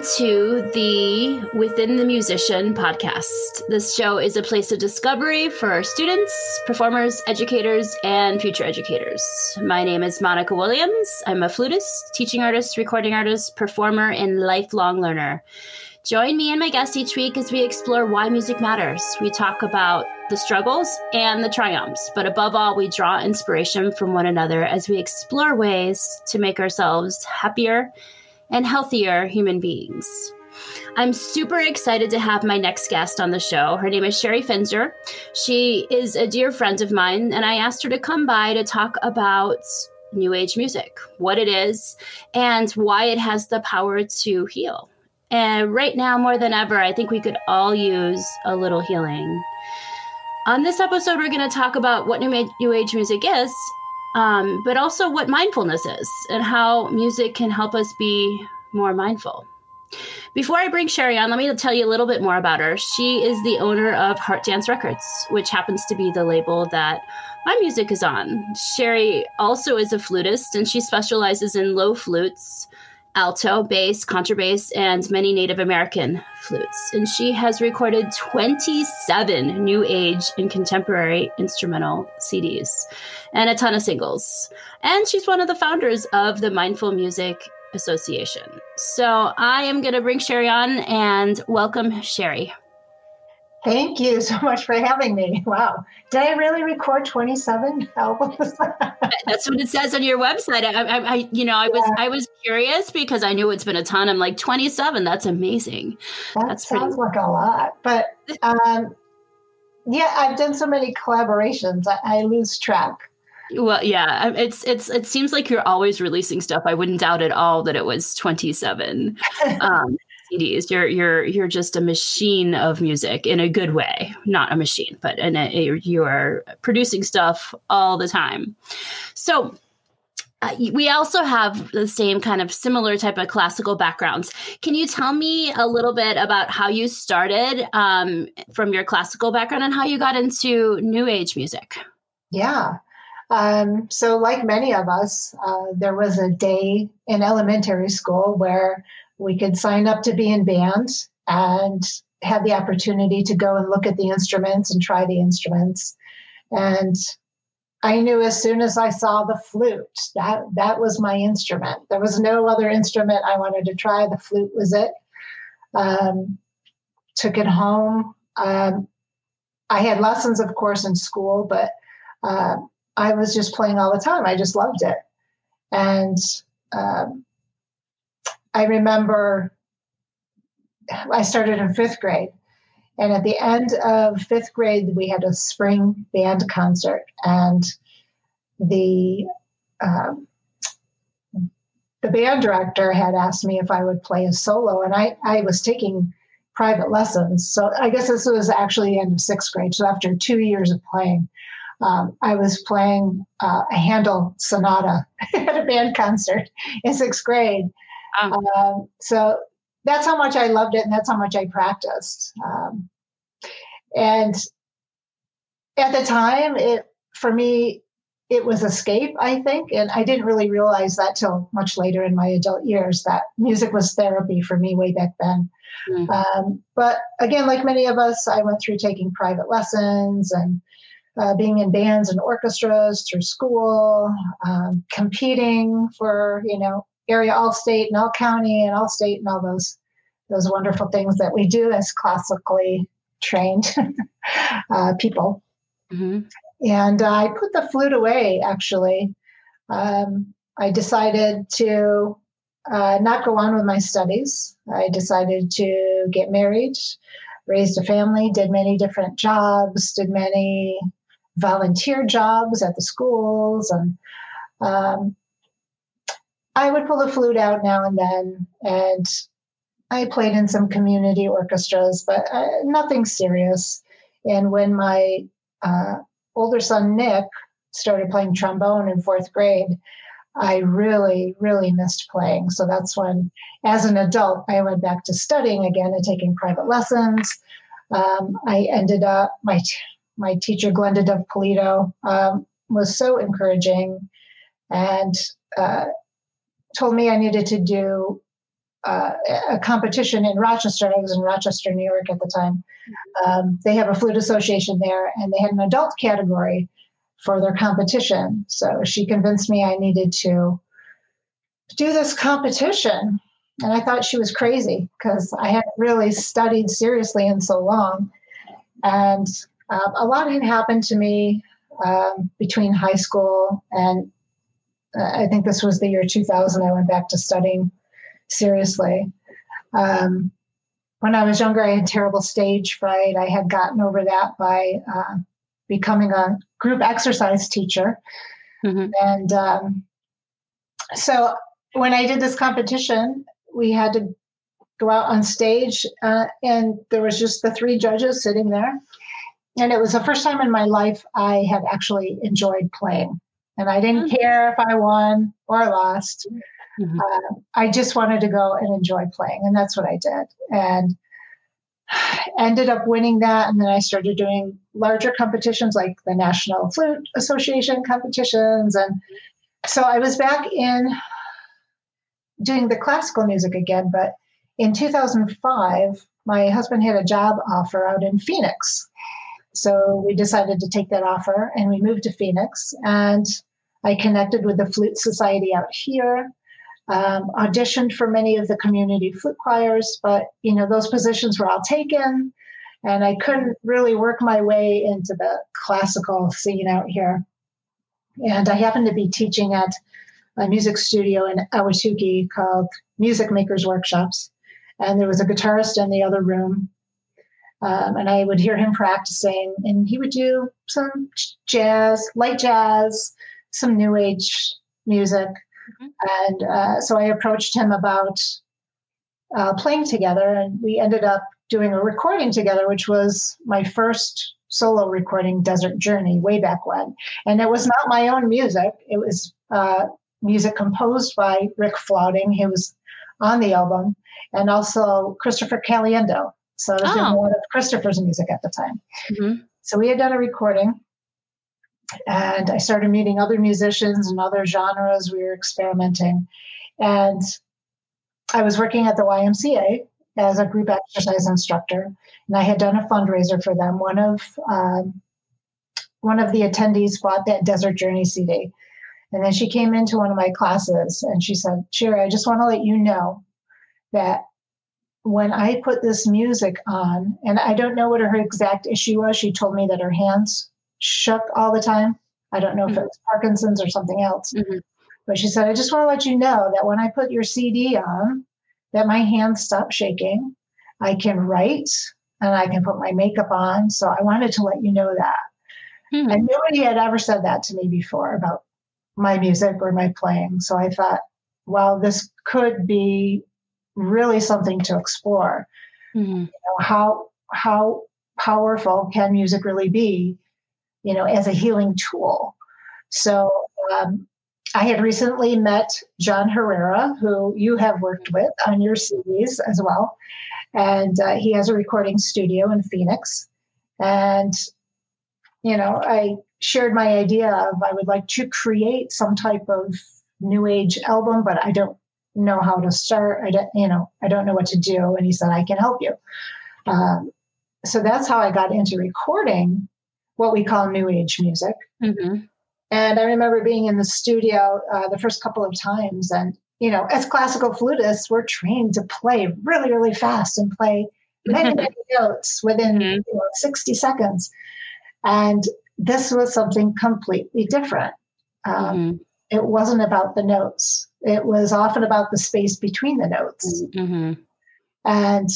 To the Within the Musician podcast. This show is a place of discovery for students, performers, educators, and future educators. My name is Monica Williams. I'm a flutist, teaching artist, recording artist, performer, and lifelong learner. Join me and my guests each week as we explore why music matters. We talk about the struggles and the triumphs, but above all, we draw inspiration from one another as we explore ways to make ourselves happier and healthier human beings. I'm super excited to have my next guest on the show. Her name is Sherry Finzer. She is a dear friend of mine, and I asked her to come by to talk about New Age music, what it is, and why it has the power to heal. And right now, more than ever, I think we could all use a little healing. On this episode, we're going to talk about what New Age music is um, but also what mindfulness is and how music can help us be more mindful. Before I bring Sherry on, let me tell you a little bit more about her. She is the owner of Heart Dance Records, which happens to be the label that my music is on. Sherry also is a flutist, and she specializes in low flutes, alto, bass, contrabass, and many Native American flutes. And she has recorded 27 new age and contemporary instrumental CDs and a ton of singles. And she's one of the founders of the Mindful Music Association. So I am going to bring Sherry on and welcome Sherry. Thank you so much for having me. Wow. Did I really record 27 albums? That's what it says on your website. I, I, I you know, I was, yeah. I was curious because I knew it's been a ton. I'm like 27. That's amazing. That that's sounds pretty- like a lot, but, um, yeah, I've done so many collaborations. I, I lose track. Well, yeah, it's it's it seems like you're always releasing stuff. I wouldn't doubt at all that it was 27. Um, CDs. You're you're you're just a machine of music in a good way, not a machine, but in a, you are producing stuff all the time. So. Uh, we also have the same kind of similar type of classical backgrounds. Can you tell me a little bit about how you started um, from your classical background and how you got into new age music? Yeah. Um, so, like many of us, uh, there was a day in elementary school where we could sign up to be in bands and have the opportunity to go and look at the instruments and try the instruments. And I knew as soon as I saw the flute that that was my instrument. There was no other instrument I wanted to try. The flute was it. Um, took it home. Um, I had lessons, of course, in school, but uh, I was just playing all the time. I just loved it, and um, I remember I started in fifth grade. And at the end of fifth grade, we had a spring band concert, and the um, the band director had asked me if I would play a solo, and I, I was taking private lessons. So I guess this was actually the end of sixth grade. So after two years of playing, um, I was playing uh, a Handel sonata at a band concert in sixth grade. Um, um, so that's how much I loved it, and that's how much I practiced. Um, and at the time, it for me it was escape, I think, and I didn't really realize that till much later in my adult years that music was therapy for me way back then. Mm-hmm. Um, but again, like many of us, I went through taking private lessons and uh, being in bands and orchestras through school, um, competing for you know area all state and all county and all state and all those those wonderful things that we do as classically trained uh, people. Mm-hmm. And I put the flute away actually. Um, I decided to uh, not go on with my studies. I decided to get married, raised a family, did many different jobs, did many volunteer jobs at the schools, and um, I would pull the flute out now and then, and I played in some community orchestras, but uh, nothing serious. And when my uh, older son Nick started playing trombone in fourth grade, I really, really missed playing. So that's when, as an adult, I went back to studying again and taking private lessons. Um, I ended up my my teacher Glenda Dove Polito um, was so encouraging, and uh, told me I needed to do uh, a competition in Rochester. I was in Rochester, New York at the time. Um, they have a flute association there, and they had an adult category for their competition. So she convinced me I needed to do this competition. And I thought she was crazy because I hadn't really studied seriously in so long. And uh, a lot had happened to me um, between high school and I think this was the year 2000. I went back to studying seriously. Um, when I was younger, I had terrible stage fright. I had gotten over that by uh, becoming a group exercise teacher. Mm-hmm. And um, so when I did this competition, we had to go out on stage, uh, and there was just the three judges sitting there. And it was the first time in my life I had actually enjoyed playing. And I didn't mm-hmm. care if I won or lost. Mm-hmm. Uh, I just wanted to go and enjoy playing. And that's what I did. And ended up winning that. And then I started doing larger competitions like the National Flute Association competitions. And so I was back in doing the classical music again. But in 2005, my husband had a job offer out in Phoenix. So we decided to take that offer and we moved to Phoenix. And I connected with the Flute Society out here um, auditioned for many of the community flute choirs, but you know those positions were all taken, and I couldn't really work my way into the classical scene out here. And I happened to be teaching at a music studio in Ahwatukee called Music Makers Workshops, and there was a guitarist in the other room. Um, and I would hear him practicing, and he would do some jazz, light jazz, some new age music. Mm-hmm. And uh, so I approached him about uh, playing together, and we ended up doing a recording together, which was my first solo recording, Desert Journey, way back when. And it was not my own music, it was uh, music composed by Rick Flouting. He was on the album, and also Christopher Caliendo. So I was oh. doing a lot of Christopher's music at the time. Mm-hmm. So we had done a recording and I started meeting other musicians and other genres. We were experimenting. And I was working at the YMCA as a group exercise instructor, and I had done a fundraiser for them. One of um, one of the attendees bought that Desert Journey CD, and then she came into one of my classes and she said, "Sherry, I just want to let you know that when I put this music on, and I don't know what her exact issue was. She told me that her hands shook all the time. I don't know mm-hmm. if it was Parkinson's or something else. Mm-hmm. But she said, I just want to let you know that when I put your CD on, that my hands stop shaking. I can write and I can put my makeup on. So I wanted to let you know that. Mm-hmm. And nobody had ever said that to me before about my music or my playing. So I thought, well, this could be really something to explore. Mm-hmm. You know, how how powerful can music really be you know, as a healing tool. So um, I had recently met John Herrera, who you have worked with on your CDs as well. And uh, he has a recording studio in Phoenix. And, you know, I shared my idea of I would like to create some type of new age album, but I don't know how to start. I don't, you know, I don't know what to do. And he said, I can help you. Um, so that's how I got into recording what we call new age music. Mm-hmm. And I remember being in the studio uh, the first couple of times, and you know, as classical flutists, we're trained to play really, really fast and play many, many notes within mm-hmm. you know, 60 seconds. And this was something completely different. Um, mm-hmm. It wasn't about the notes, it was often about the space between the notes. Mm-hmm. And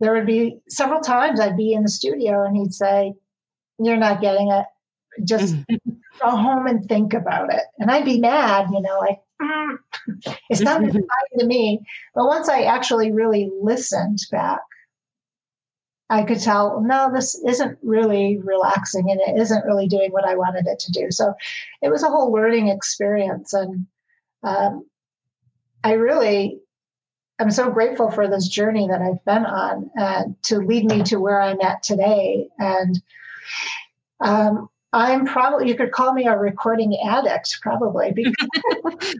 there would be several times I'd be in the studio and he'd say, you're not getting it. Just go home and think about it. And I'd be mad, you know, like, mm, it's not to me. But once I actually really listened back, I could tell, no, this isn't really relaxing and it isn't really doing what I wanted it to do. So it was a whole learning experience. And um, I really, I'm so grateful for this journey that I've been on uh, to lead me to where I'm at today. And um, I'm probably you could call me a recording addict, probably. Because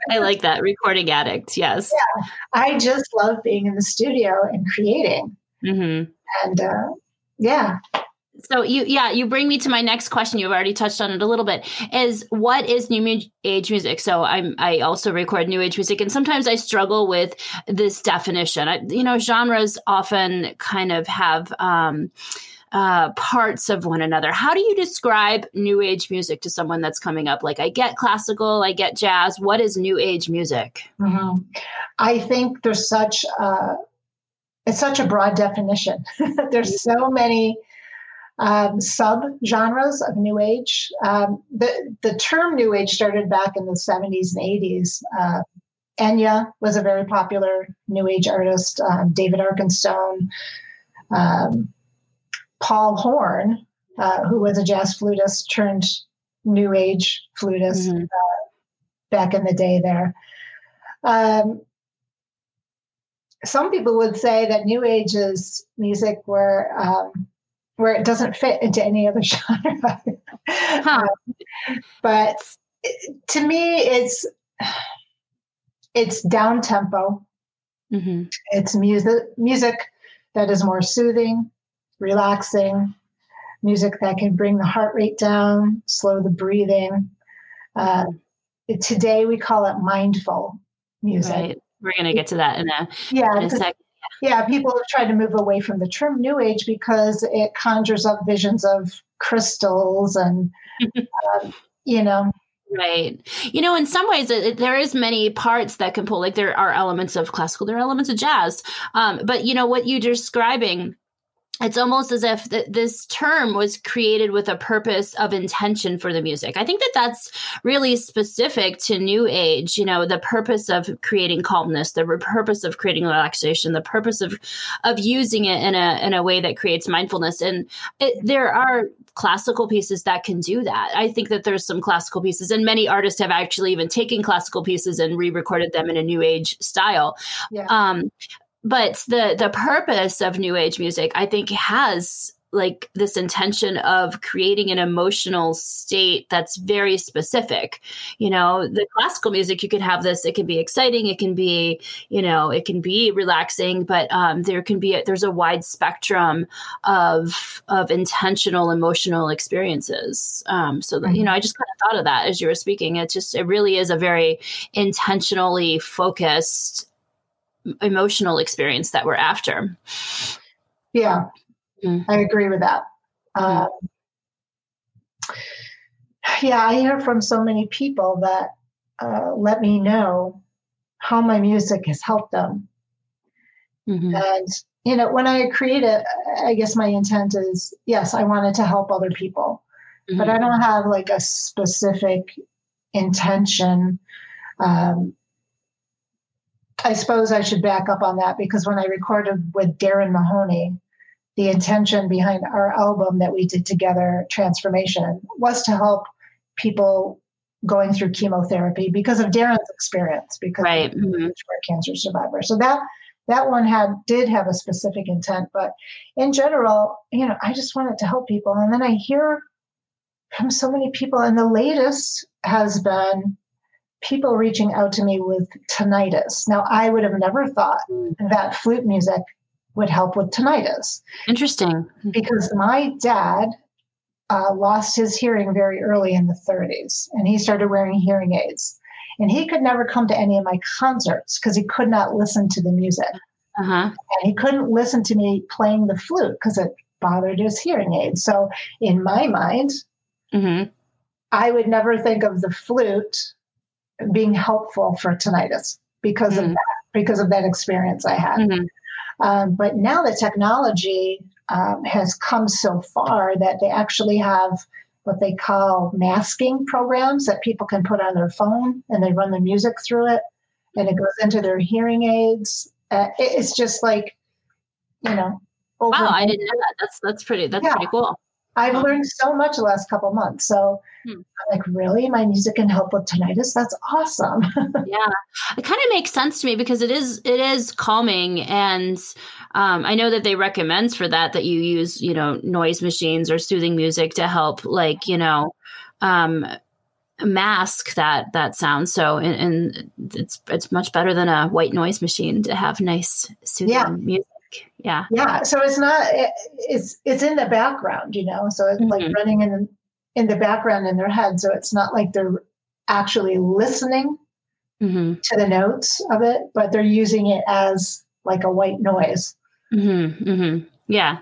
I like that recording addict. Yes. Yeah, I just love being in the studio and creating. Mm-hmm. And uh, yeah, so you yeah you bring me to my next question you've already touched on it a little bit is what is new age music so i'm i also record new age music and sometimes i struggle with this definition I, you know genres often kind of have um uh, parts of one another. How do you describe new age music to someone that's coming up? Like, I get classical, I get jazz. What is new age music? Mm-hmm. I think there's such a, it's such a broad definition. there's so many um, sub genres of New Age. Um, the the term New Age started back in the 70s and 80s. Uh, Enya was a very popular New Age artist. Um, David Arkenstone, um, Paul Horn, uh, who was a jazz flutist turned New Age flutist mm-hmm. uh, back in the day. There. Um, some people would say that New Age is music where um, where it doesn't fit into any other genre. Huh. Um, but to me, it's it's down tempo. Mm-hmm. It's music music that is more soothing, relaxing, music that can bring the heart rate down, slow the breathing. Uh, today we call it mindful music. Right. We're going to get to that in a, yeah, in a second. Yeah, people have tried to move away from the term New Age because it conjures up visions of crystals and, um, you know. Right. You know, in some ways, it, there is many parts that can pull. Like there are elements of classical, there are elements of jazz. Um, but you know what you're describing it's almost as if th- this term was created with a purpose of intention for the music. I think that that's really specific to New Age. You know, the purpose of creating calmness, the purpose of creating relaxation, the purpose of of using it in a in a way that creates mindfulness. And it, there are classical pieces that can do that. I think that there's some classical pieces, and many artists have actually even taken classical pieces and re-recorded them in a New Age style. Yeah. Um, but the the purpose of new age music i think has like this intention of creating an emotional state that's very specific. You know the classical music you can have this it can be exciting it can be you know it can be relaxing but um, there can be a, there's a wide spectrum of of intentional emotional experiences. Um, so that, you know i just kind of thought of that as you were speaking. It just it really is a very intentionally focused emotional experience that we're after. Yeah, mm-hmm. I agree with that. Mm-hmm. Um, yeah, I hear from so many people that uh, let me know how my music has helped them. Mm-hmm. And, you know, when I create it, I guess my intent is yes, I wanted to help other people, but I mm-hmm. don't have like a specific intention. Um, I suppose I should back up on that because when I recorded with Darren Mahoney, the intention behind our album that we did together, Transformation, was to help people going through chemotherapy because of Darren's experience, because right. mm-hmm. cancer survivor. So that that one had did have a specific intent, but in general, you know, I just wanted to help people. And then I hear from so many people, and the latest has been people reaching out to me with tinnitus. Now, I would have never thought that flute music would help with tinnitus. Interesting. Because my dad uh, lost his hearing very early in the 30s and he started wearing hearing aids. And he could never come to any of my concerts because he could not listen to the music. Uh-huh. And he couldn't listen to me playing the flute because it bothered his hearing aids. So, in my mind, mm-hmm. I would never think of the flute being helpful for tinnitus because mm-hmm. of that, because of that experience I had. Mm-hmm. Um, but now the technology um, has come so far that they actually have what they call masking programs that people can put on their phone and they run the music through it and it goes into their hearing aids. Uh, it's just like, you know. wow, I didn't know that. That's that's pretty. That's yeah. pretty cool. I've learned so much the last couple months. So hmm. I'm like, really? My music can help with tinnitus? That's awesome. yeah. It kind of makes sense to me because it is it is calming and um, I know that they recommend for that that you use, you know, noise machines or soothing music to help like, you know, um, mask that that sound. So, and, and, it's it's much better than a white noise machine to have nice soothing yeah. music. Yeah, yeah. So it's not it's it's in the background, you know. So it's mm-hmm. like running in in the background in their head. So it's not like they're actually listening mm-hmm. to the notes of it, but they're using it as like a white noise. Mm-hmm. mm-hmm. Yeah,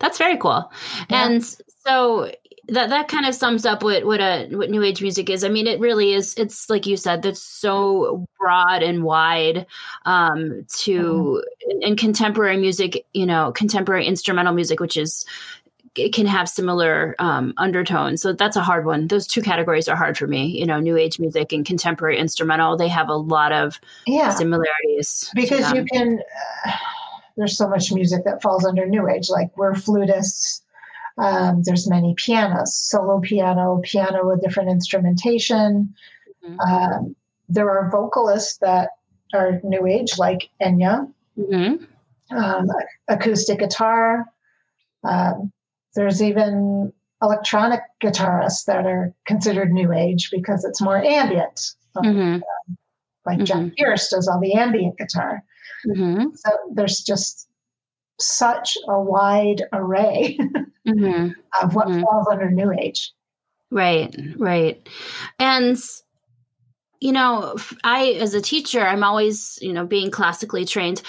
that's very cool. Yeah. And so that that kind of sums up what what a what new age music is. I mean, it really is. It's like you said, that's so broad and wide. Um, to mm-hmm. in, contemporary music, you know, contemporary instrumental music, which is can have similar um, undertones. So that's a hard one. Those two categories are hard for me. You know, new age music and contemporary instrumental. They have a lot of yeah. similarities because you can. Uh, there's so much music that falls under new age. Like we're flutists um, there's many pianists, solo piano, piano with different instrumentation. Mm-hmm. Um, there are vocalists that are new age, like Enya, mm-hmm. um, acoustic guitar. Um, there's even electronic guitarists that are considered new age because it's more ambient. Mm-hmm. like Jack mm-hmm. Pearce does all the ambient guitar. Mm-hmm. So there's just such a wide array mm-hmm. of what mm-hmm. falls under New Age. Right, right. And you know, I as a teacher, I'm always, you know, being classically trained.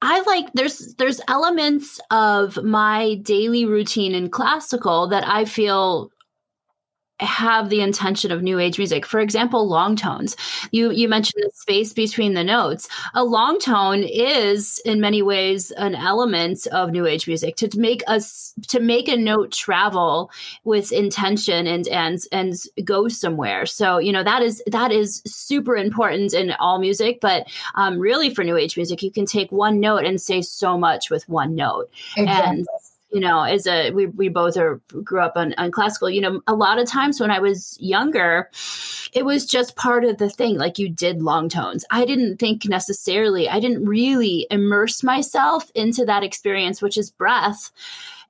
I like there's there's elements of my daily routine in classical that I feel have the intention of new age music. For example, long tones. You you mentioned the space between the notes. A long tone is in many ways an element of new age music to make us to make a note travel with intention and and and go somewhere. So, you know, that is that is super important in all music, but um, really for new age music, you can take one note and say so much with one note. Exactly. And you know, as a we we both are grew up on, on classical, you know, a lot of times when I was younger, it was just part of the thing. Like you did long tones. I didn't think necessarily, I didn't really immerse myself into that experience, which is breath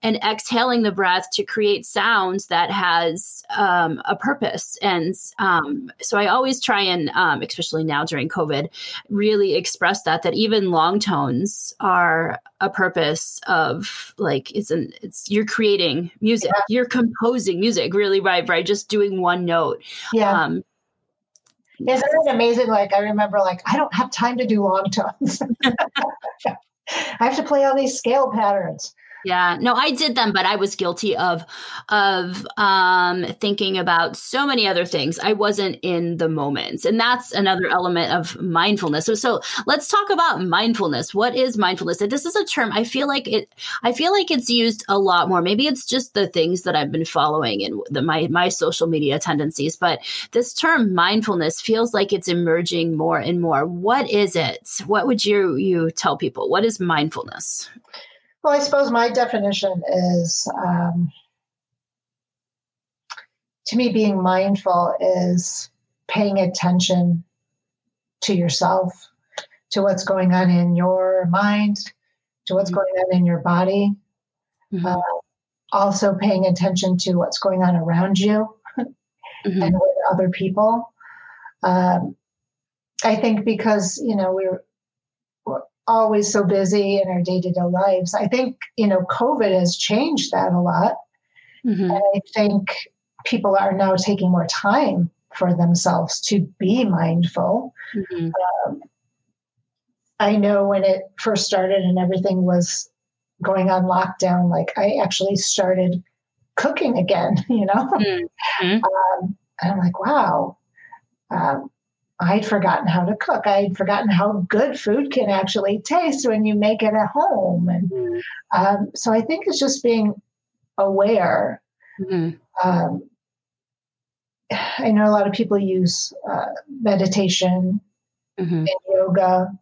and exhaling the breath to create sounds that has um, a purpose. And um, so I always try and, um, especially now during COVID, really express that that even long tones are a purpose of like it's an it's you're creating music, yeah. you're composing music really by by just doing one note. Yeah. Um, isn't it amazing? Like I remember, like I don't have time to do long tones. I have to play all these scale patterns. Yeah, no, I did them, but I was guilty of of um, thinking about so many other things. I wasn't in the moment, and that's another element of mindfulness. So, so let's talk about mindfulness. What is mindfulness? This is a term I feel like it. I feel like it's used a lot more. Maybe it's just the things that I've been following and the, my my social media tendencies, but this term mindfulness feels like it's emerging more and more. What is it? What would you you tell people? What is mindfulness? Well, I suppose my definition is um, to me, being mindful is paying attention to yourself, to what's going on in your mind, to what's mm-hmm. going on in your body. Mm-hmm. Uh, also, paying attention to what's going on around you mm-hmm. and with other people. Um, I think because you know we're always so busy in our day-to-day lives i think you know covid has changed that a lot mm-hmm. and i think people are now taking more time for themselves to be mindful mm-hmm. um, i know when it first started and everything was going on lockdown like i actually started cooking again you know mm-hmm. um, and i'm like wow um, I'd forgotten how to cook. I'd forgotten how good food can actually taste when you make it at home. And mm-hmm. um, so I think it's just being aware. Mm-hmm. Um, I know a lot of people use uh, meditation mm-hmm. and yoga,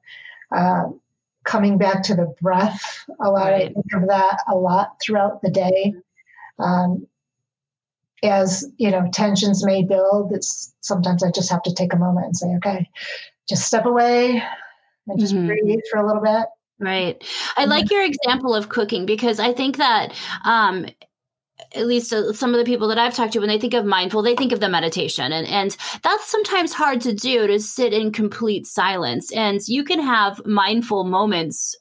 uh, coming back to the breath. A lot right. I think of that a lot throughout the day. Um, as you know tensions may build it's sometimes i just have to take a moment and say okay just step away and just mm-hmm. breathe for a little bit right i like your example of cooking because i think that um at least uh, some of the people that I've talked to, when they think of mindful, they think of the meditation. And, and that's sometimes hard to do to sit in complete silence. And you can have mindful moments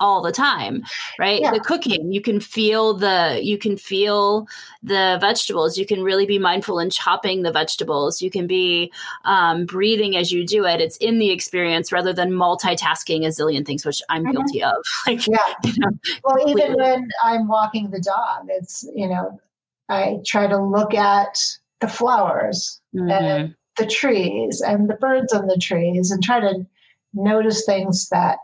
all the time right? Yeah. the cooking you can feel the you can feel the vegetables. You can really be mindful in chopping the vegetables. You can be um, breathing as you do it. It's in the experience rather than multitasking a zillion things which i'm mm-hmm. guilty of. Like yeah. you know, well even when i'm walking the dog it's you know i try to look at the flowers mm-hmm. and the trees and the birds on the trees and try to notice things that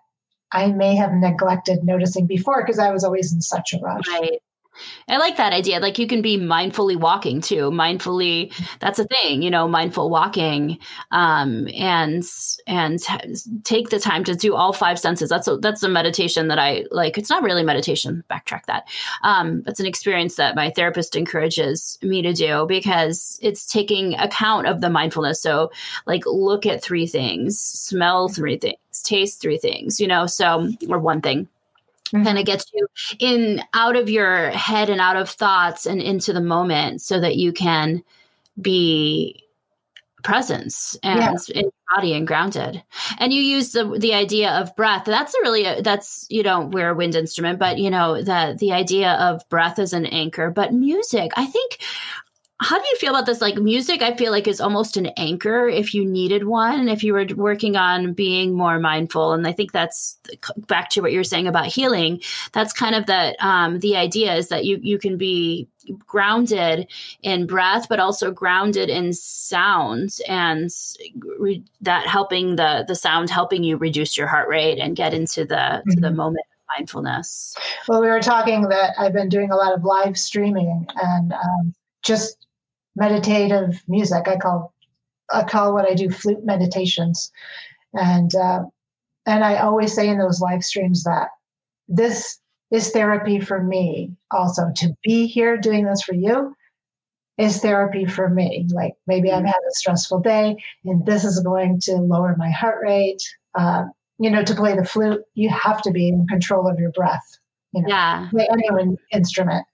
I may have neglected noticing before because I was always in such a rush. Right. I like that idea. Like you can be mindfully walking too. Mindfully, that's a thing, you know, mindful walking, um, and and take the time to do all five senses. That's a, that's a meditation that I like. It's not really meditation. Backtrack that. Um, that's an experience that my therapist encourages me to do because it's taking account of the mindfulness. So, like, look at three things, smell three things, taste three things. You know, so or one thing mm-hmm. kind of gets you in out of your head and out of thoughts and into the moment so that you can be presence and yeah. in body and grounded and you use the the idea of breath that's a really a, that's you know we're a wind instrument but you know the the idea of breath as an anchor but music i think how do you feel about this like music i feel like is almost an anchor if you needed one if you were working on being more mindful and i think that's back to what you're saying about healing that's kind of that um, the idea is that you you can be grounded in breath but also grounded in sound and re- that helping the the sound helping you reduce your heart rate and get into the mm-hmm. to the mm-hmm. moment of mindfulness well we were talking that i've been doing a lot of live streaming and um, just meditative music. I call I call what I do flute meditations, and uh, and I always say in those live streams that this is therapy for me. Also, to be here doing this for you is therapy for me. Like maybe I've had a stressful day, and this is going to lower my heart rate. Uh, you know, to play the flute, you have to be in control of your breath. You know, yeah. play any instrument.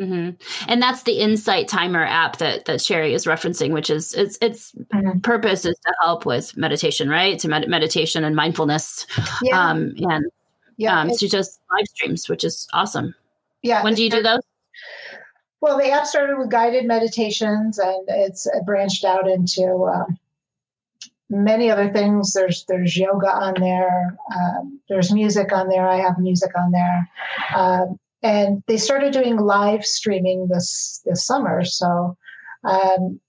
Mm-hmm. And that's the Insight Timer app that that Sherry is referencing, which is its its mm-hmm. purpose is to help with meditation, right? To med- meditation and mindfulness, yeah. um, and yeah, um, she just live streams, which is awesome. Yeah. When do you do those? Well, the app started with guided meditations, and it's branched out into uh, many other things. There's there's yoga on there. Um, there's music on there. I have music on there. Um, and they started doing live streaming this this summer. So, um,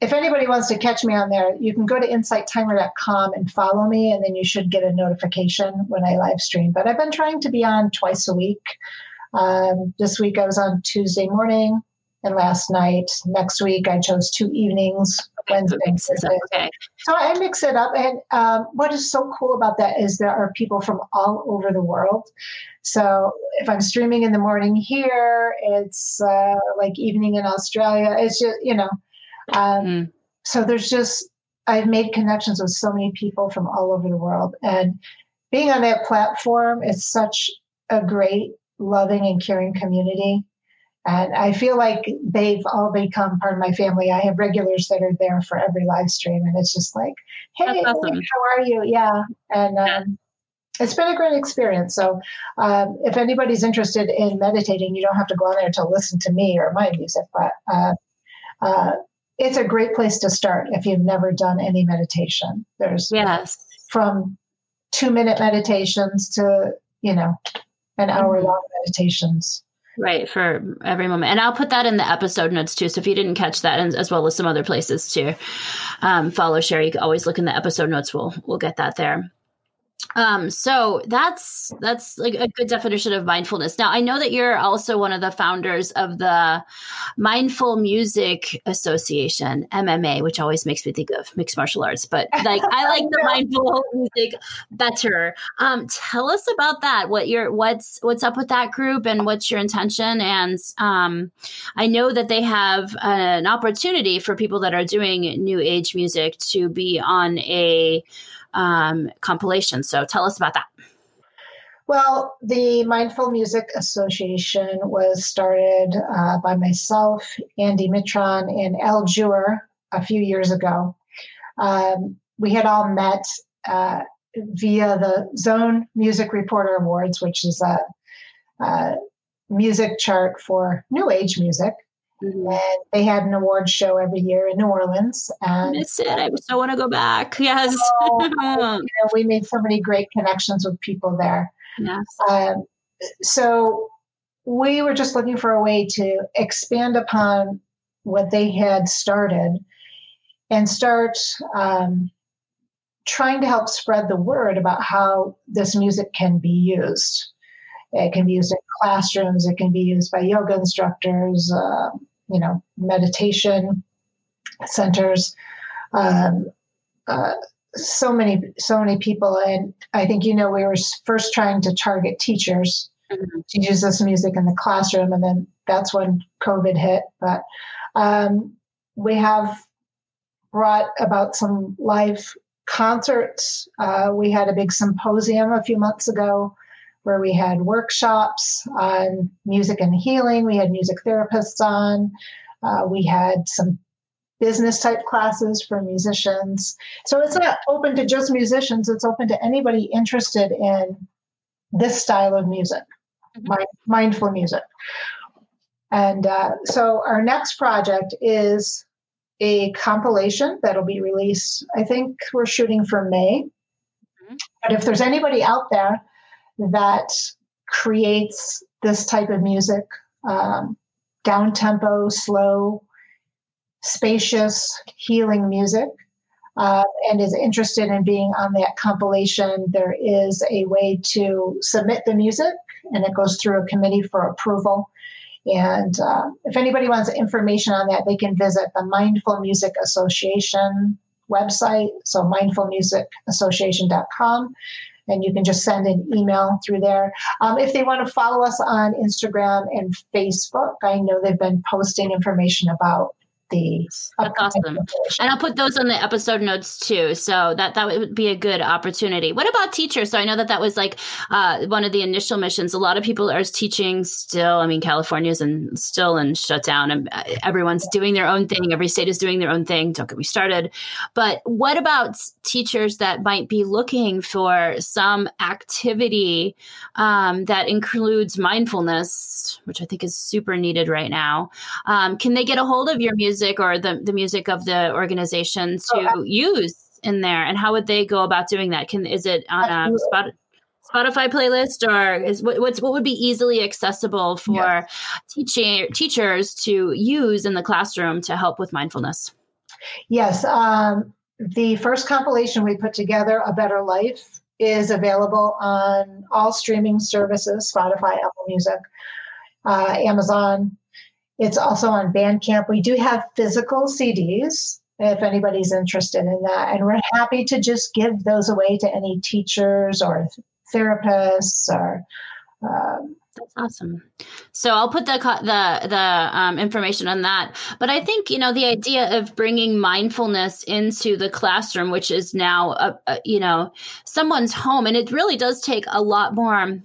if anybody wants to catch me on there, you can go to insighttimer.com and follow me, and then you should get a notification when I live stream. But I've been trying to be on twice a week. Um, this week I was on Tuesday morning and last night. Next week I chose two evenings, Wednesday and Thursday. Okay. So I mix it up. And um, what is so cool about that is there are people from all over the world. So if I'm streaming in the morning here, it's uh, like evening in Australia. It's just, you know, um, mm. so there's just, I've made connections with so many people from all over the world. And being on that platform is such a great, loving, and caring community. And I feel like they've all become part of my family. I have regulars that are there for every live stream, and it's just like, hey, awesome. how are you? Yeah. And um, it's been a great experience. So, um, if anybody's interested in meditating, you don't have to go on there to listen to me or my music, but uh, uh, it's a great place to start if you've never done any meditation. There's yes. from two minute meditations to, you know, an hour long meditations. Right, for every moment. And I'll put that in the episode notes too. So if you didn't catch that, and as well as some other places too, um, follow Sherry. You can always look in the episode notes. We'll we'll get that there. Um, so that's that's like a good definition of mindfulness. Now I know that you're also one of the founders of the Mindful Music Association, MMA, which always makes me think of mixed martial arts, but like I like the mindful music better. Um, tell us about that. What your what's what's up with that group and what's your intention? And um, I know that they have an opportunity for people that are doing new age music to be on a um, compilation. So tell us about that. Well, the Mindful Music Association was started uh, by myself, Andy Mitran, and Al Jewer a few years ago. Um, we had all met uh, via the Zone Music Reporter Awards, which is a, a music chart for New Age music. Mm-hmm. And they had an award show every year in New Orleans. And I miss it. I still want to go back. Yes. So, you know, we made so many great connections with people there. Yes. Um, so we were just looking for a way to expand upon what they had started and start um, trying to help spread the word about how this music can be used. It can be used in classrooms. It can be used by yoga instructors, uh, you know, meditation centers. Um, uh, so many, so many people, and I think you know we were first trying to target teachers mm-hmm. to use this music in the classroom, and then that's when COVID hit. But um, we have brought about some live concerts. Uh, we had a big symposium a few months ago where we had workshops on music and healing. We had music therapists on. Uh, we had some business type classes for musicians. So it's not open to just musicians, it's open to anybody interested in this style of music, mm-hmm. mind, mindful music. And uh, so our next project is a compilation that'll be released. I think we're shooting for May. Mm-hmm. But if there's anybody out there that creates this type of music, um, down tempo, slow, spacious, healing music, uh, and is interested in being on that compilation, there is a way to submit the music and it goes through a committee for approval. And uh, if anybody wants information on that, they can visit the Mindful Music Association website, so mindfulmusicassociation.com. And you can just send an email through there. Um, if they want to follow us on Instagram and Facebook, I know they've been posting information about the that's awesome. And i'll put those on the episode notes too so that that would be a good opportunity. What about teachers? So i know that that was like uh, one of the initial missions. A lot of people are teaching still. I mean california's and still in shutdown and uh, everyone's doing their own thing. Every state is doing their own thing. Don't get me started. But what about teachers that might be looking for some activity um, that includes mindfulness which i think is super needed right now? Um, can they get a hold of your music music or the, the music of the organization to oh, use in there? And how would they go about doing that? Can is it on a spot Spotify playlist, or is what, what's what would be easily accessible for teaching teachers to use in the classroom to help with mindfulness? Yes, um, the first compilation we put together, "A Better Life," is available on all streaming services: Spotify, Apple Music, uh, Amazon, it's also on Bandcamp. We do have physical CDs if anybody's interested in that. And we're happy to just give those away to any teachers or therapists or. Um, that's awesome. So I'll put the the the um, information on that. But I think you know the idea of bringing mindfulness into the classroom, which is now a, a, you know someone's home, and it really does take a lot more,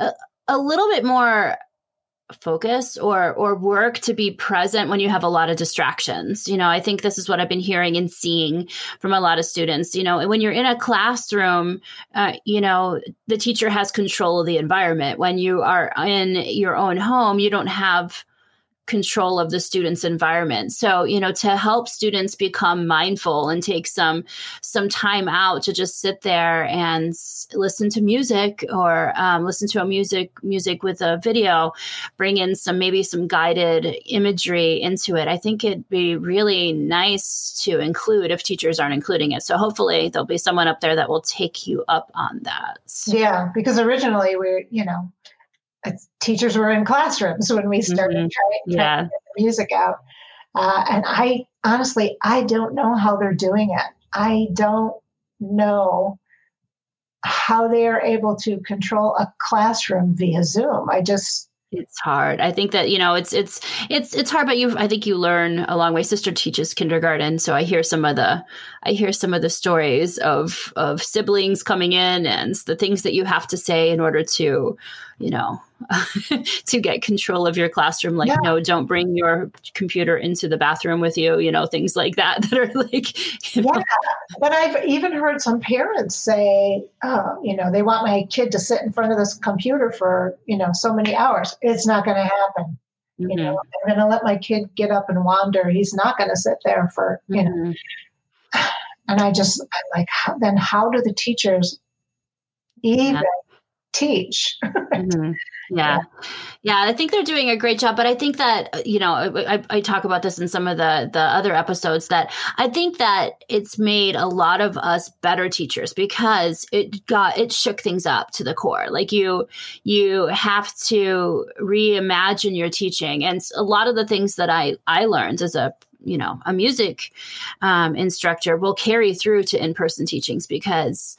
a, a little bit more focus or or work to be present when you have a lot of distractions. You know i think this is what i've been hearing and seeing from a lot of students. You know when you're in a classroom uh, you know the teacher has control of the environment. When you are in your own home you don't have control of the student's environment. So you know to help students become mindful and take some some time out to just sit there and listen to music or um, listen to a music music with a video bring in some maybe some guided imagery into it i think it'd be really nice to include if teachers aren't including it. So hopefully there'll be someone up there that will take you up on that. Yeah because originally we're you know teachers were in classrooms when we started mm-hmm. trying, yeah. to get the music out. Uh, and I honestly, I don't know how they're doing it. I don't know how they are able to control a classroom via Zoom. I just, it's hard. I think that you know it's it's it's it's hard, but you I think you learn along. My sister teaches kindergarten, so I hear some of the I hear some of the stories of of siblings coming in and the things that you have to say in order to, you know, to get control of your classroom. Like, yeah. no, don't bring your computer into the bathroom with you. You know, things like that that are like. yeah, know. but I've even heard some parents say, oh, you know, they want my kid to sit in front of this computer for you know so many hours. It's not going to happen. Mm-hmm. You know, I'm going to let my kid get up and wander. He's not going to sit there for you mm-hmm. know and I just I'm like, how, then how do the teachers even yeah. teach? mm-hmm. Yeah. Yeah, I think they're doing a great job, but I think that you know I, I, talk about this in some of the the other episodes that I think that it's made a lot of us better teachers because it got it shook things up to the core. Like you you have to reimagine your teaching, and a lot of the things that I I learned as a you know a music um, instructor will carry through to in-person teachings because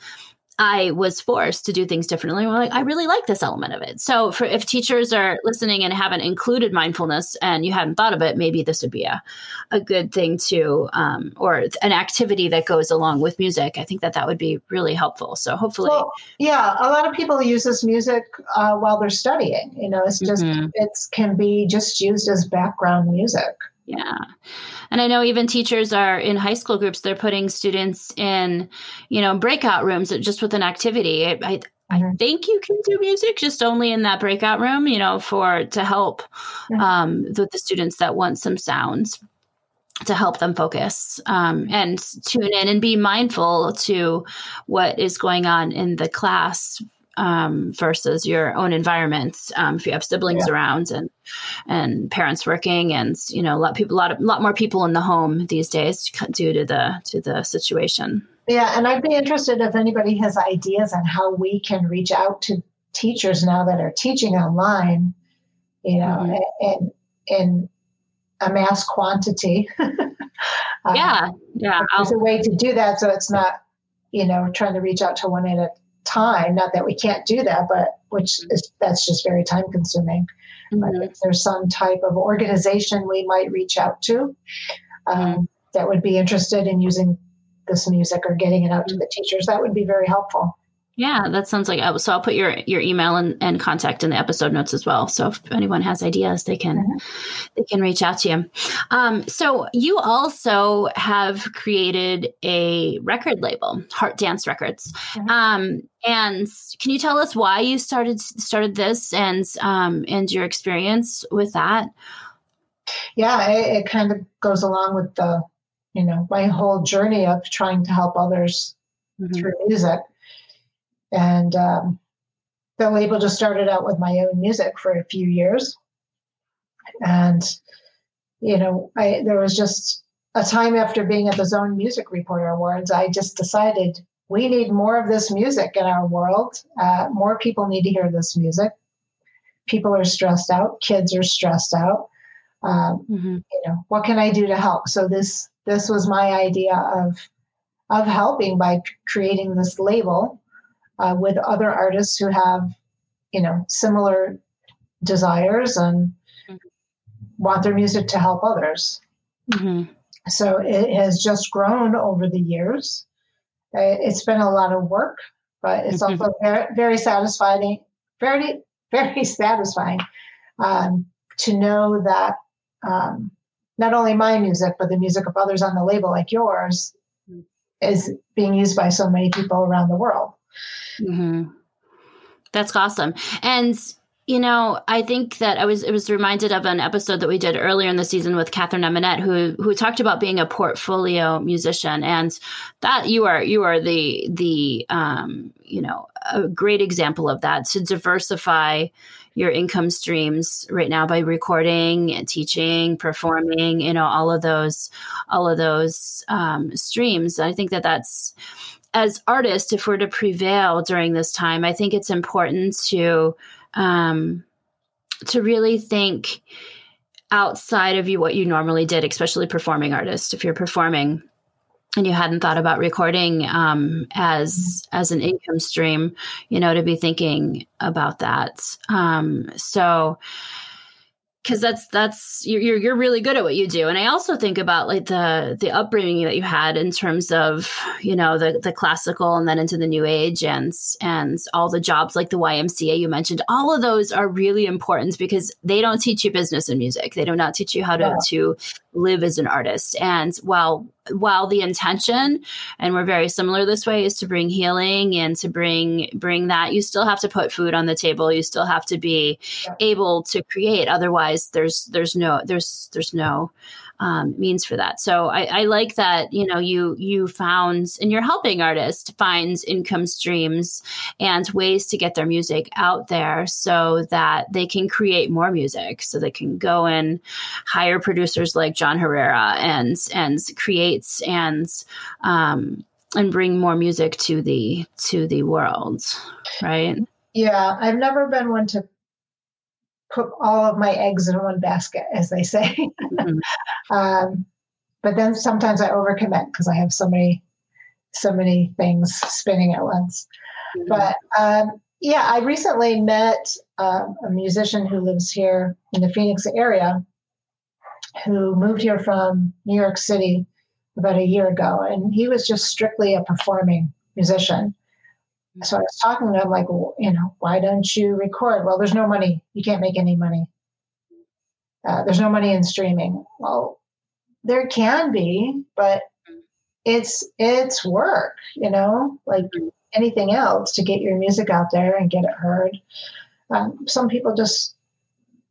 I was forced to do things differently. Like, I really like this element of it. So, for if teachers are listening and haven't included mindfulness and you hadn't thought of it, maybe this would be a, a good thing to, um, or an activity that goes along with music. I think that that would be really helpful. So, hopefully, well, yeah, a lot of people use this music uh, while they're studying. You know, it's just mm-hmm. it can be just used as background music. Yeah. And I know even teachers are in high school groups, they're putting students in, you know, breakout rooms just with an activity. I, I, I mm-hmm. think you can do music just only in that breakout room, you know, for to help um, the, the students that want some sounds to help them focus um, and tune in and be mindful to what is going on in the class um, versus your own environment. Um, if you have siblings yeah. around and and parents working, and you know, a lot of people, a lot of, lot more people in the home these days due to the to the situation. Yeah, and I'd be interested if anybody has ideas on how we can reach out to teachers now that are teaching online. You know, mm-hmm. and in a mass quantity. yeah, yeah. There's a way to do that, so it's not you know trying to reach out to one at a time. Not that we can't do that, but which is that's just very time consuming. Mm-hmm. But if there's some type of organization we might reach out to um, mm-hmm. that would be interested in using this music or getting it out to the teachers, that would be very helpful. Yeah, that sounds like uh, so. I'll put your your email and, and contact in the episode notes as well. So if anyone has ideas, they can mm-hmm. they can reach out to you. Um, so you also have created a record label, Heart Dance Records. Mm-hmm. Um, and can you tell us why you started started this and um, and your experience with that? Yeah, it, it kind of goes along with the you know my whole journey of trying to help others mm-hmm. through music and um, the label just started out with my own music for a few years. And, you know, I, there was just a time after being at the Zone Music Reporter Awards, I just decided we need more of this music in our world. Uh, more people need to hear this music. People are stressed out. Kids are stressed out. Um, mm-hmm. You know, what can I do to help? So this this was my idea of of helping by creating this label uh, with other artists who have, you know, similar desires and mm-hmm. want their music to help others. Mm-hmm. So it has just grown over the years. It's been a lot of work, but it's mm-hmm. also very, very satisfying, very, very satisfying um, to know that um, not only my music, but the music of others on the label like yours mm. is being used by so many people around the world. Mm-hmm. That's awesome. And you know, I think that I was it was reminded of an episode that we did earlier in the season with Catherine Eminette, who who talked about being a portfolio musician, and that you are you are the the um, you know a great example of that to diversify your income streams right now by recording teaching performing you know all of those all of those um, streams i think that that's as artists, if we're to prevail during this time, I think it's important to um, to really think outside of you what you normally did, especially performing artists. If you're performing, and you hadn't thought about recording um, as as an income stream, you know, to be thinking about that. Um, so because that's that's you're you're really good at what you do. And i also think about like the the upbringing that you had in terms of you know the the classical and then into the new age and and all the jobs like the ymca you mentioned all of those are really important because they don't teach you business and music. They do not teach you how to yeah. to live as an artist. And while while the intention and we're very similar this way is to bring healing and to bring bring that. You still have to put food on the table. You still have to be yeah. able to create. Otherwise there's there's no there's there's no um, means for that. So I, I, like that you know you you found and you're helping artists find income streams and ways to get their music out there so that they can create more music, so they can go and hire producers like John Herrera and and create and um, and bring more music to the to the world, right? Yeah, I've never been one to put all of my eggs in one basket, as they say. Mm-hmm. um, but then sometimes I overcommit because I have so many, so many things spinning at once. Mm-hmm. But um, yeah, I recently met um, a musician who lives here in the Phoenix area, who moved here from New York City about a year ago, and he was just strictly a performing musician. So I was talking to him like, well, you know, why don't you record? Well, there's no money. You can't make any money. Uh, there's no money in streaming. Well, there can be, but it's it's work, you know, like anything else to get your music out there and get it heard. Um, some people just,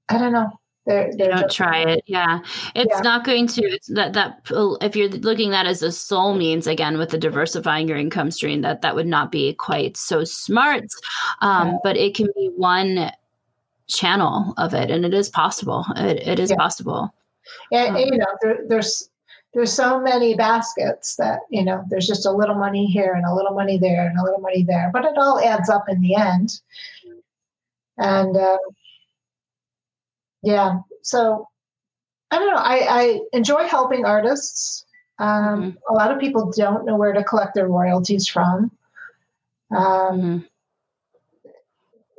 I don't know, they're, they're don't try it. Yeah, it's yeah. not going to. It's that that if you're looking at as a sole means again with the diversifying your income stream, that that would not be quite so smart. Um. But it can be one channel of it, and it is possible. It, it is yeah. possible. And, um, you know, there, there's there's so many baskets that you know there's just a little money here and a little money there and a little money there, but it all adds up in the end. And uh, yeah. So I don't know. I, I enjoy helping artists. Um, mm-hmm. A lot of people don't know where to collect their royalties from. Um, mm-hmm.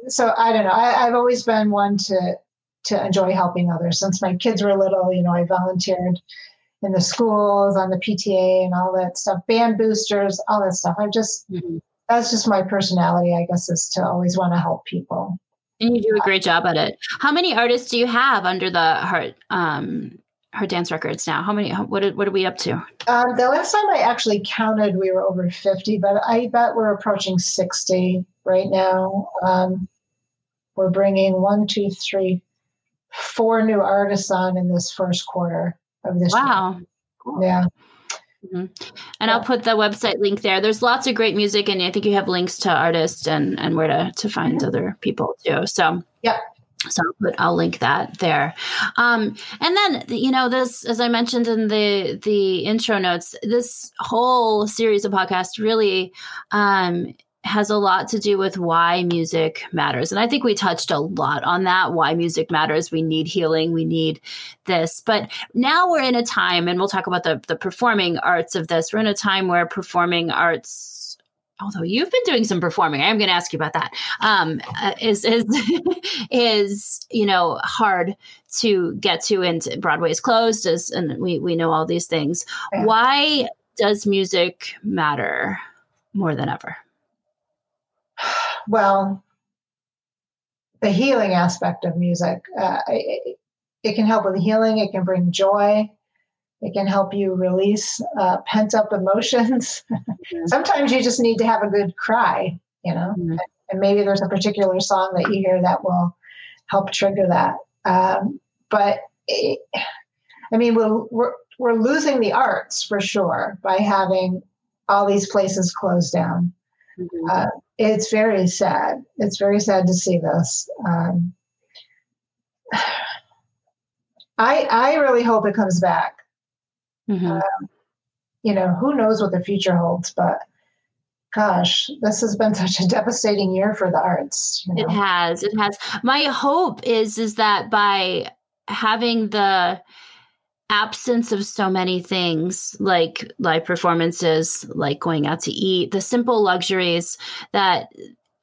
So I don't know. I, I've always been one to to enjoy helping others. Since my kids were little, you know, I volunteered in the schools, on the PTA, and all that stuff, band boosters, all that stuff. I just mm-hmm. that's just my personality, I guess, is to always want to help people. And you do a great job at it. How many artists do you have under the Heart um, Heart Dance Records now? How many? What are, what are we up to? Um, the last time I actually counted, we were over fifty, but I bet we're approaching sixty right now. Um, we're bringing one, two, three, four new artists on in this first quarter of this. Wow. Year. Yeah. Mm-hmm. And yeah. I'll put the website link there. There's lots of great music, and I think you have links to artists and and where to to find mm-hmm. other people too. So yeah. So I'll put I'll link that there. Um, and then you know this, as I mentioned in the the intro notes, this whole series of podcasts really um, has a lot to do with why music matters. And I think we touched a lot on that why music matters. We need healing, we need this. But now we're in a time, and we'll talk about the, the performing arts of this. We're in a time where performing arts although you've been doing some performing i'm going to ask you about that um, uh, is is is you know hard to get to and broadway is closed as, and we we know all these things why does music matter more than ever well, the healing aspect of music. Uh, it, it, can help with healing. It can bring joy. It can help you release uh, pent up emotions. Mm-hmm. Sometimes you just need to have a good cry, you know, mm-hmm. and maybe there's a particular song that you hear that will help trigger that. Um, but it, I mean, we're, we're, we're losing the arts for sure by having all these places closed down. Mm-hmm. Uh, it's very sad. It's very sad to see this. Um, I I really hope it comes back. Mm-hmm. Um, you know, who knows what the future holds, but gosh, this has been such a devastating year for the arts. You know? It has. It has. My hope is is that by having the absence of so many things like live performances, like going out to eat, the simple luxuries that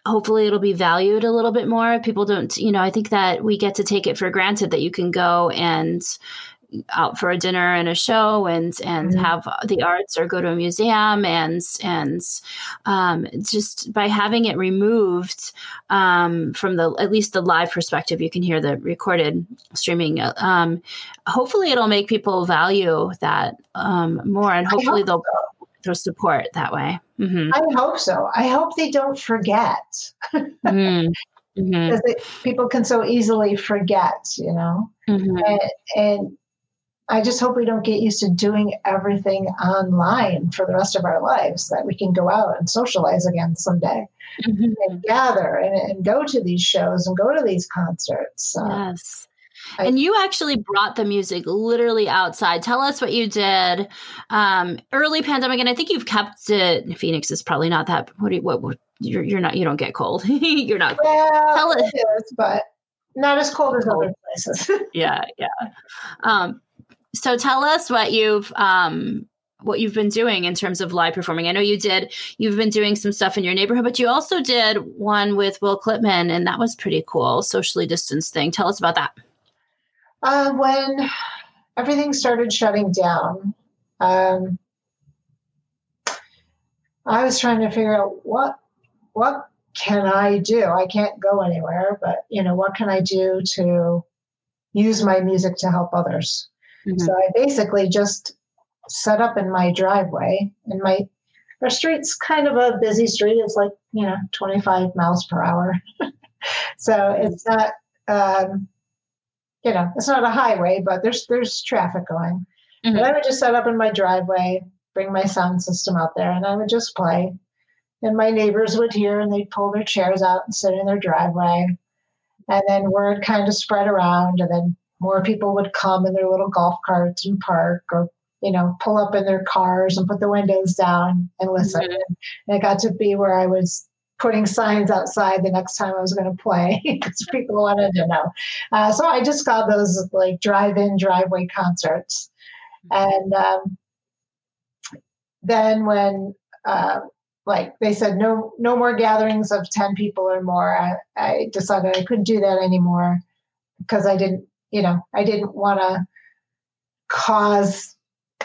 hopefully it'll be valued a little bit more. People don't, you know, I think that we get to take it for granted that you can go and out for a dinner and a show and and mm-hmm. have the arts or go to a museum and and um, just by having it removed um, from the at least the live perspective you can hear the recorded streaming um, hopefully it'll make people value that um, more and hopefully they'll so. they'll support that way mm-hmm. i hope so i hope they don't forget mm-hmm. because mm-hmm. people can so easily forget you know mm-hmm. and, and I just hope we don't get used to doing everything online for the rest of our lives, that we can go out and socialize again someday mm-hmm. and gather and, and, go to these shows and go to these concerts. yes. I, and you actually brought the music literally outside. Tell us what you did um, early pandemic, and I think you've kept it. Phoenix is probably not that. What? You, what, what you're, you're not. You don't get cold. you're not. Well, Tell it. it is, but not as cold as other places. yeah, yeah. Um, so tell us what you've um, what you've been doing in terms of live performing. I know you did. You've been doing some stuff in your neighborhood, but you also did one with Will Clipman, and that was pretty cool. Socially distanced thing. Tell us about that. Uh, when everything started shutting down, um, I was trying to figure out what what can I do. I can't go anywhere, but you know what can I do to use my music to help others. Mm-hmm. So I basically just set up in my driveway and my our street's kind of a busy street. It's like, you know, 25 miles per hour. so mm-hmm. it's not um, you know, it's not a highway, but there's there's traffic going. Mm-hmm. But I would just set up in my driveway, bring my sound system out there, and I would just play. And my neighbors would hear and they'd pull their chairs out and sit in their driveway. And then word kind of spread around, and then more people would come in their little golf carts and park or you know pull up in their cars and put the windows down and listen. Mm-hmm. and it got to be where i was putting signs outside the next time i was going to play because people wanted to know. Uh, so i just got those like drive-in driveway concerts. And um, then when uh, like they said no no more gatherings of 10 people or more I, I decided i couldn't do that anymore because i didn't you know, I didn't want to cause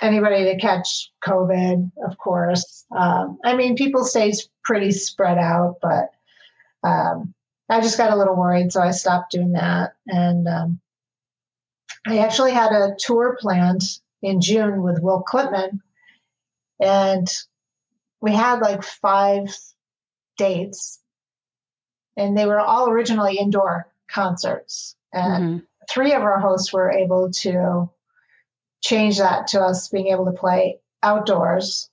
anybody to catch COVID, of course. Um, I mean, people stay pretty spread out, but um, I just got a little worried, so I stopped doing that. And um, I actually had a tour planned in June with Will Clipman, and we had like five dates, and they were all originally indoor concerts. And mm-hmm three of our hosts were able to change that to us being able to play outdoors.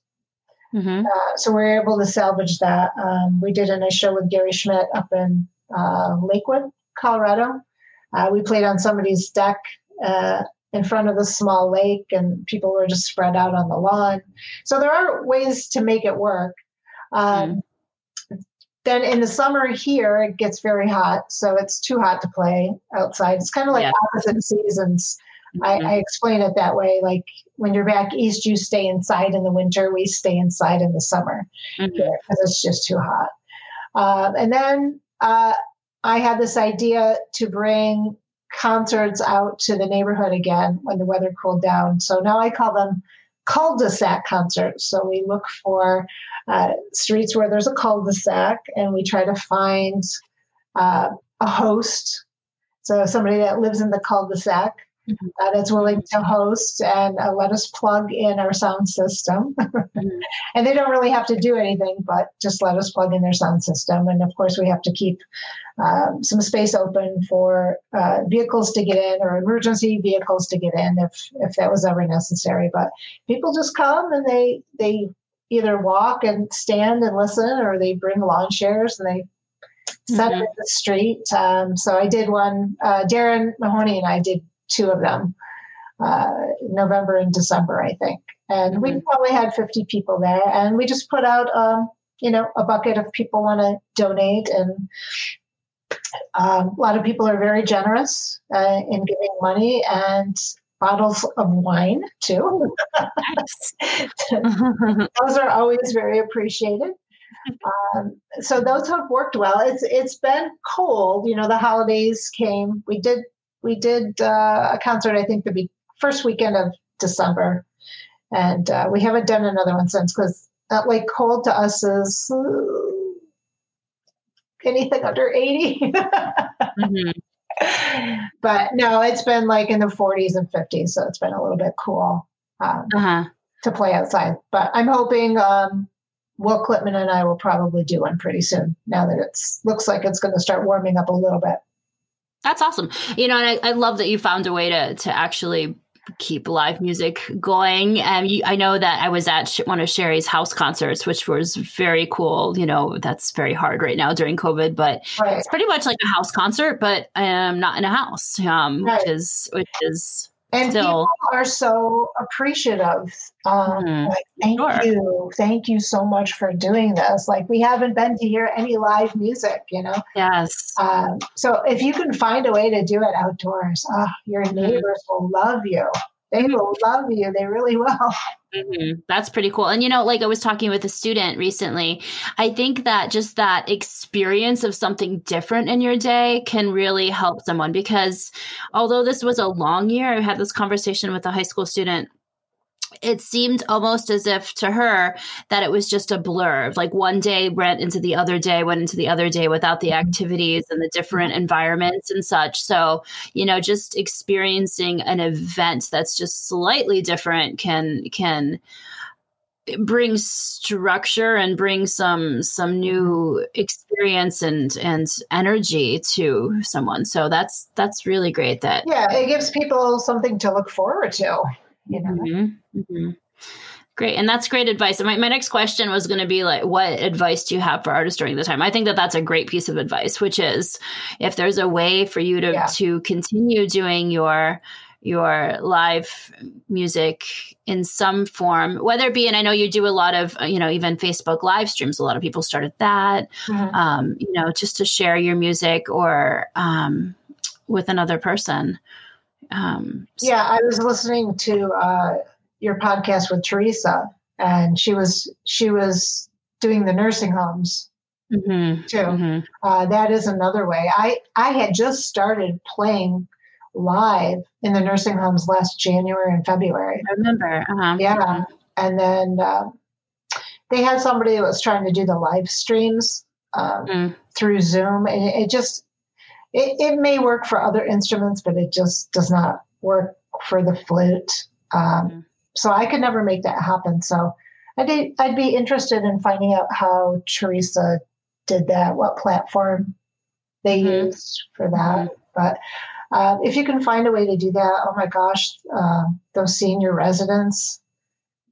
Mm-hmm. Uh, so we are able to salvage that. Um, we did a nice show with Gary Schmidt up in uh, Lakewood, Colorado. Uh, we played on somebody's deck uh, in front of a small lake, and people were just spread out on the lawn. So there are ways to make it work. Um, mm-hmm. Then in the summer here, it gets very hot, so it's too hot to play outside. It's kind of like yeah. opposite seasons. Mm-hmm. I, I, explain it that way. Like when you're back east, you stay inside in the winter. We stay inside in the summer because mm-hmm. it's just too hot. Uh, and then uh, I had this idea to bring concerts out to the neighborhood again when the weather cooled down. So now I call them cul-de-sac concerts. So we look for uh, streets where there's a cul-de-sac, and we try to find uh, a host. So somebody that lives in the cul-de-sac mm-hmm. uh, that's willing to host and uh, let us plug in our sound system. mm-hmm. And they don't really have to do anything, but just let us plug in their sound system. And of course, we have to keep um, some space open for uh, vehicles to get in or emergency vehicles to get in if if that was ever necessary. But people just come and they they either walk and stand and listen, or they bring lawn chairs and they set mm-hmm. in the street. Um, so I did one. Uh, Darren Mahoney and I did two of them, uh, November and December, I think. And mm-hmm. we probably had 50 people there, and we just put out, um, you know, a bucket if people want to donate. And um, a lot of people are very generous uh, in giving money, and bottles of wine too. those are always very appreciated. Um, so those have worked well. It's it's been cold. You know, the holidays came. We did we did uh, a concert. I think the be- first weekend of December, and uh, we haven't done another one since because that like cold to us is uh, anything under 80 mm-hmm. but no it's been like in the 40s and 50s so it's been a little bit cool um, uh-huh. to play outside but i'm hoping um, will clipman and i will probably do one pretty soon now that it's looks like it's going to start warming up a little bit that's awesome. You know, and I, I, love that you found a way to to actually keep live music going. And um, I know that I was at one of Sherry's house concerts, which was very cool. You know, that's very hard right now during COVID, but right. it's pretty much like a house concert, but um, not in a house, um, right. which is which is and Still. people are so appreciative. Um, mm, like, thank sure. you, thank you so much for doing this. Like, we haven't been to hear any live music, you know. Yes. Um, so if you can find a way to do it outdoors, oh, your mm-hmm. neighbors mm. will love you they will love you. They really will. Mm-hmm. That's pretty cool. And you know, like I was talking with a student recently, I think that just that experience of something different in your day can really help someone because although this was a long year, I had this conversation with a high school student it seemed almost as if to her that it was just a blur like one day went into the other day went into the other day without the mm-hmm. activities and the different environments and such so you know just experiencing an event that's just slightly different can can bring structure and bring some some new mm-hmm. experience and and energy to someone so that's that's really great that yeah it gives people something to look forward to you know mm-hmm. Mm-hmm. Great. And that's great advice. And my, my next question was going to be like, what advice do you have for artists during the time? I think that that's a great piece of advice, which is if there's a way for you to, yeah. to continue doing your, your live music in some form, whether it be, and I know you do a lot of, you know, even Facebook live streams, a lot of people started that, mm-hmm. um, you know, just to share your music or um, with another person. Um, so. Yeah, I was listening to uh, your podcast with Teresa, and she was she was doing the nursing homes mm-hmm. too. Mm-hmm. Uh, that is another way. I I had just started playing live in the nursing homes last January and February. I remember. Uh-huh. Yeah, and then uh, they had somebody that was trying to do the live streams um, mm. through Zoom, and it, it just it, it may work for other instruments, but it just does not work for the flute. Um, mm-hmm. So I could never make that happen. So I'd, I'd be interested in finding out how Teresa did that, what platform they mm-hmm. used for that. Mm-hmm. But uh, if you can find a way to do that, oh my gosh, uh, those senior residents,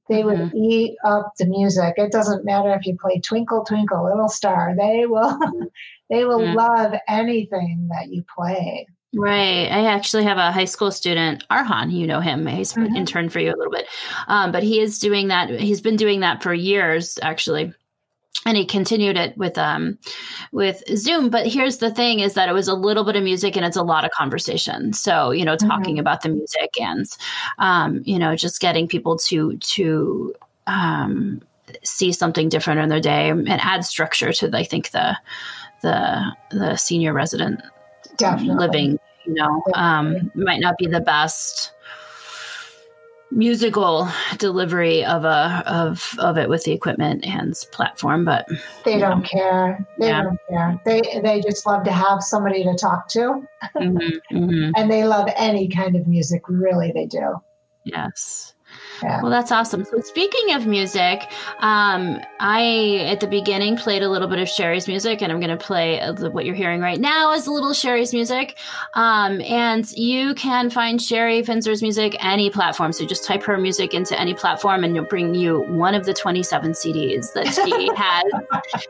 they would mm-hmm. eat up the music. It doesn't matter if you play Twinkle Twinkle Little Star; they will, they will mm-hmm. love anything that you play. Right. I actually have a high school student, Arhan. You know him. He's mm-hmm. interned for you a little bit, um, but he is doing that. He's been doing that for years, actually and he continued it with um with zoom but here's the thing is that it was a little bit of music and it's a lot of conversation so you know talking mm-hmm. about the music and um you know just getting people to to um see something different in their day and add structure to i think the the the senior resident Definitely. living you know um might not be the best musical delivery of a of of it with the equipment and platform but they don't know. care they yeah. don't care they they just love to have somebody to talk to mm-hmm, mm-hmm. and they love any kind of music really they do yes yeah. Well, that's awesome. So, speaking of music, um, I at the beginning played a little bit of Sherry's music, and I'm going to play what you're hearing right now is a little Sherry's music. Um, and you can find Sherry Finzer's music any platform. So, just type her music into any platform, and you'll bring you one of the 27 CDs that she has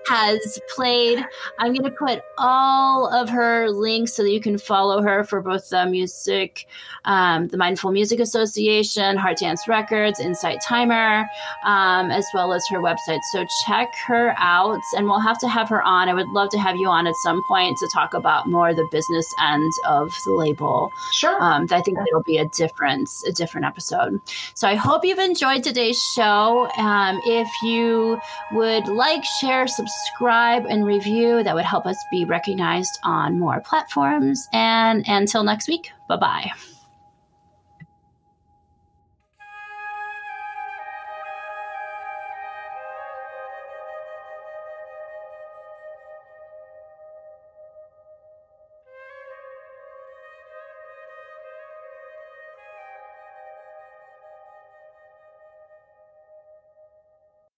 has played. I'm going to put all of her links so that you can follow her for both the music, um, the Mindful Music Association, Heart Dance Records Records, Insight Timer, um, as well as her website. So check her out, and we'll have to have her on. I would love to have you on at some point to talk about more the business end of the label. Sure. Um, I think it'll be a different a different episode. So I hope you've enjoyed today's show. Um, if you would like, share, subscribe, and review, that would help us be recognized on more platforms. And until next week, bye bye.